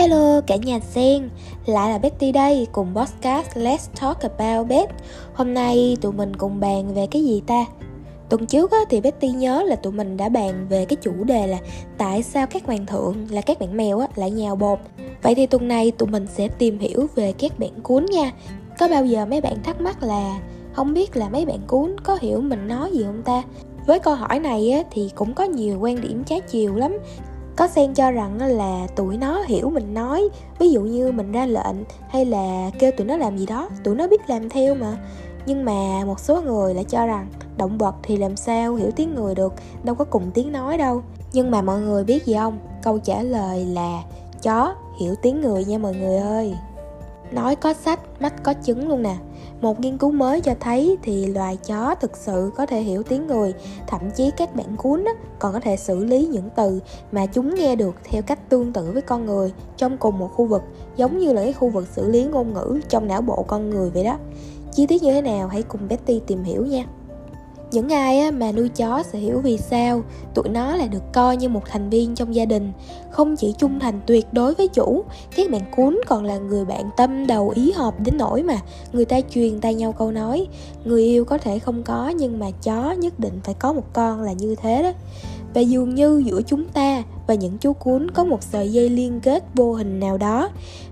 Hello cả nhà sen, lại là Betty đây cùng podcast Let's Talk About Bet Hôm nay tụi mình cùng bàn về cái gì ta? Tuần trước á, thì Betty nhớ là tụi mình đã bàn về cái chủ đề là Tại sao các hoàng thượng là các bạn mèo á, lại nhào bột Vậy thì tuần này tụi mình sẽ tìm hiểu về các bạn cuốn nha Có bao giờ mấy bạn thắc mắc là Không biết là mấy bạn cuốn có hiểu mình nói gì không ta? Với câu hỏi này á, thì cũng có nhiều quan điểm trái chiều lắm có sen cho rằng là tụi nó hiểu mình nói, ví dụ như mình ra lệnh hay là kêu tụi nó làm gì đó, tụi nó biết làm theo mà. Nhưng mà một số người lại cho rằng động vật thì làm sao hiểu tiếng người được, đâu có cùng tiếng nói đâu. Nhưng mà mọi người biết gì không? Câu trả lời là chó hiểu tiếng người nha mọi người ơi. Nói có sách, mắt có chứng luôn nè một nghiên cứu mới cho thấy thì loài chó thực sự có thể hiểu tiếng người, thậm chí các bạn cuốn còn có thể xử lý những từ mà chúng nghe được theo cách tương tự với con người trong cùng một khu vực, giống như là cái khu vực xử lý ngôn ngữ trong não bộ con người vậy đó. Chi tiết như thế nào? Hãy cùng Betty tìm hiểu nha những ai mà nuôi chó sẽ hiểu vì sao tụi nó là được coi như một thành viên trong gia đình, không chỉ trung thành tuyệt đối với chủ, các bạn cún còn là người bạn tâm đầu ý hợp đến nỗi mà người ta truyền tay nhau câu nói, người yêu có thể không có nhưng mà chó nhất định phải có một con là như thế đó. Và dường như giữa chúng ta và những chú cún có một sợi dây liên kết vô hình nào đó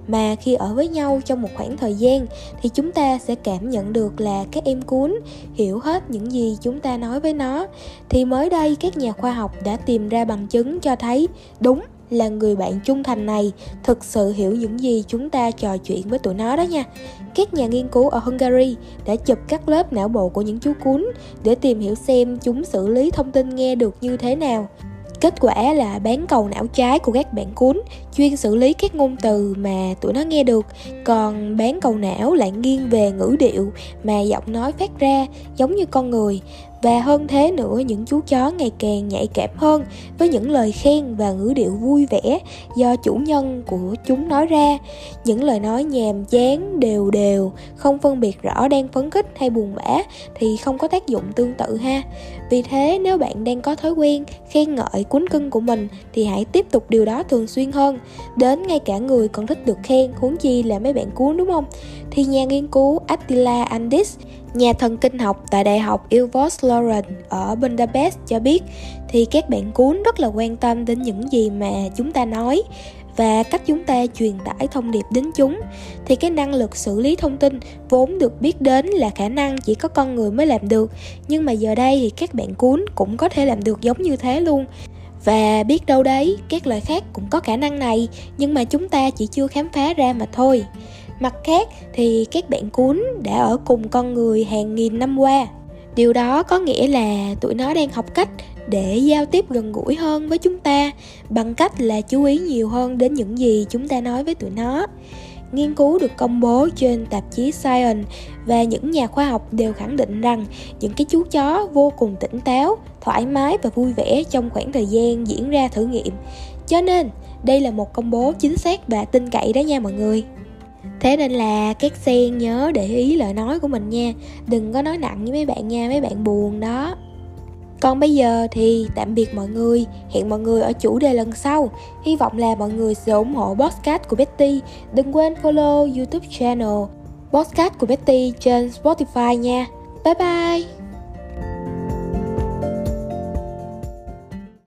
mà khi ở với nhau trong một khoảng thời gian, thì chúng ta sẽ cảm nhận được là các em cún hiểu hết những gì chúng ta nói với nó thì mới đây, các nhà khoa học đã tìm ra bằng chứng cho thấy đúng là người bạn trung thành này thực sự hiểu những gì chúng ta trò chuyện với tụi nó đó nha. Các nhà nghiên cứu ở Hungary đã chụp các lớp não bộ của những chú cún để tìm hiểu xem chúng xử lý thông tin nghe được như thế nào. Kết quả là bán cầu não trái của các bạn cún chuyên xử lý các ngôn từ mà tụi nó nghe được. Còn bán cầu não lại nghiêng về ngữ điệu mà giọng nói phát ra, giống như con người và hơn thế nữa, những chú chó ngày càng nhạy cảm hơn với những lời khen và ngữ điệu vui vẻ do chủ nhân của chúng nói ra. Những lời nói nhàm chán, đều đều, không phân biệt rõ đang phấn khích hay buồn bã thì không có tác dụng tương tự ha. Vì thế, nếu bạn đang có thói quen khen ngợi cuốn cưng của mình thì hãy tiếp tục điều đó thường xuyên hơn. Đến ngay cả người còn thích được khen huống chi là mấy bạn cuốn, đúng không? Thì nhà nghiên cứu Attila Andis nhà thần kinh học tại Đại học Ilvos Lauren ở Budapest cho biết thì các bạn cuốn rất là quan tâm đến những gì mà chúng ta nói và cách chúng ta truyền tải thông điệp đến chúng. Thì cái năng lực xử lý thông tin vốn được biết đến là khả năng chỉ có con người mới làm được. Nhưng mà giờ đây thì các bạn cuốn cũng có thể làm được giống như thế luôn. Và biết đâu đấy, các loài khác cũng có khả năng này, nhưng mà chúng ta chỉ chưa khám phá ra mà thôi mặt khác thì các bạn cuốn đã ở cùng con người hàng nghìn năm qua điều đó có nghĩa là tụi nó đang học cách để giao tiếp gần gũi hơn với chúng ta bằng cách là chú ý nhiều hơn đến những gì chúng ta nói với tụi nó nghiên cứu được công bố trên tạp chí Science và những nhà khoa học đều khẳng định rằng những cái chú chó vô cùng tỉnh táo, thoải mái và vui vẻ trong khoảng thời gian diễn ra thử nghiệm. Cho nên, đây là một công bố chính xác và tin cậy đó nha mọi người. Thế nên là các sen nhớ để ý lời nói của mình nha. Đừng có nói nặng với mấy bạn nha, mấy bạn buồn đó. Còn bây giờ thì tạm biệt mọi người. Hẹn mọi người ở chủ đề lần sau. Hy vọng là mọi người sẽ ủng hộ podcast của Betty. Đừng quên follow youtube channel Podcast của Betty trên Spotify nha. Bye bye!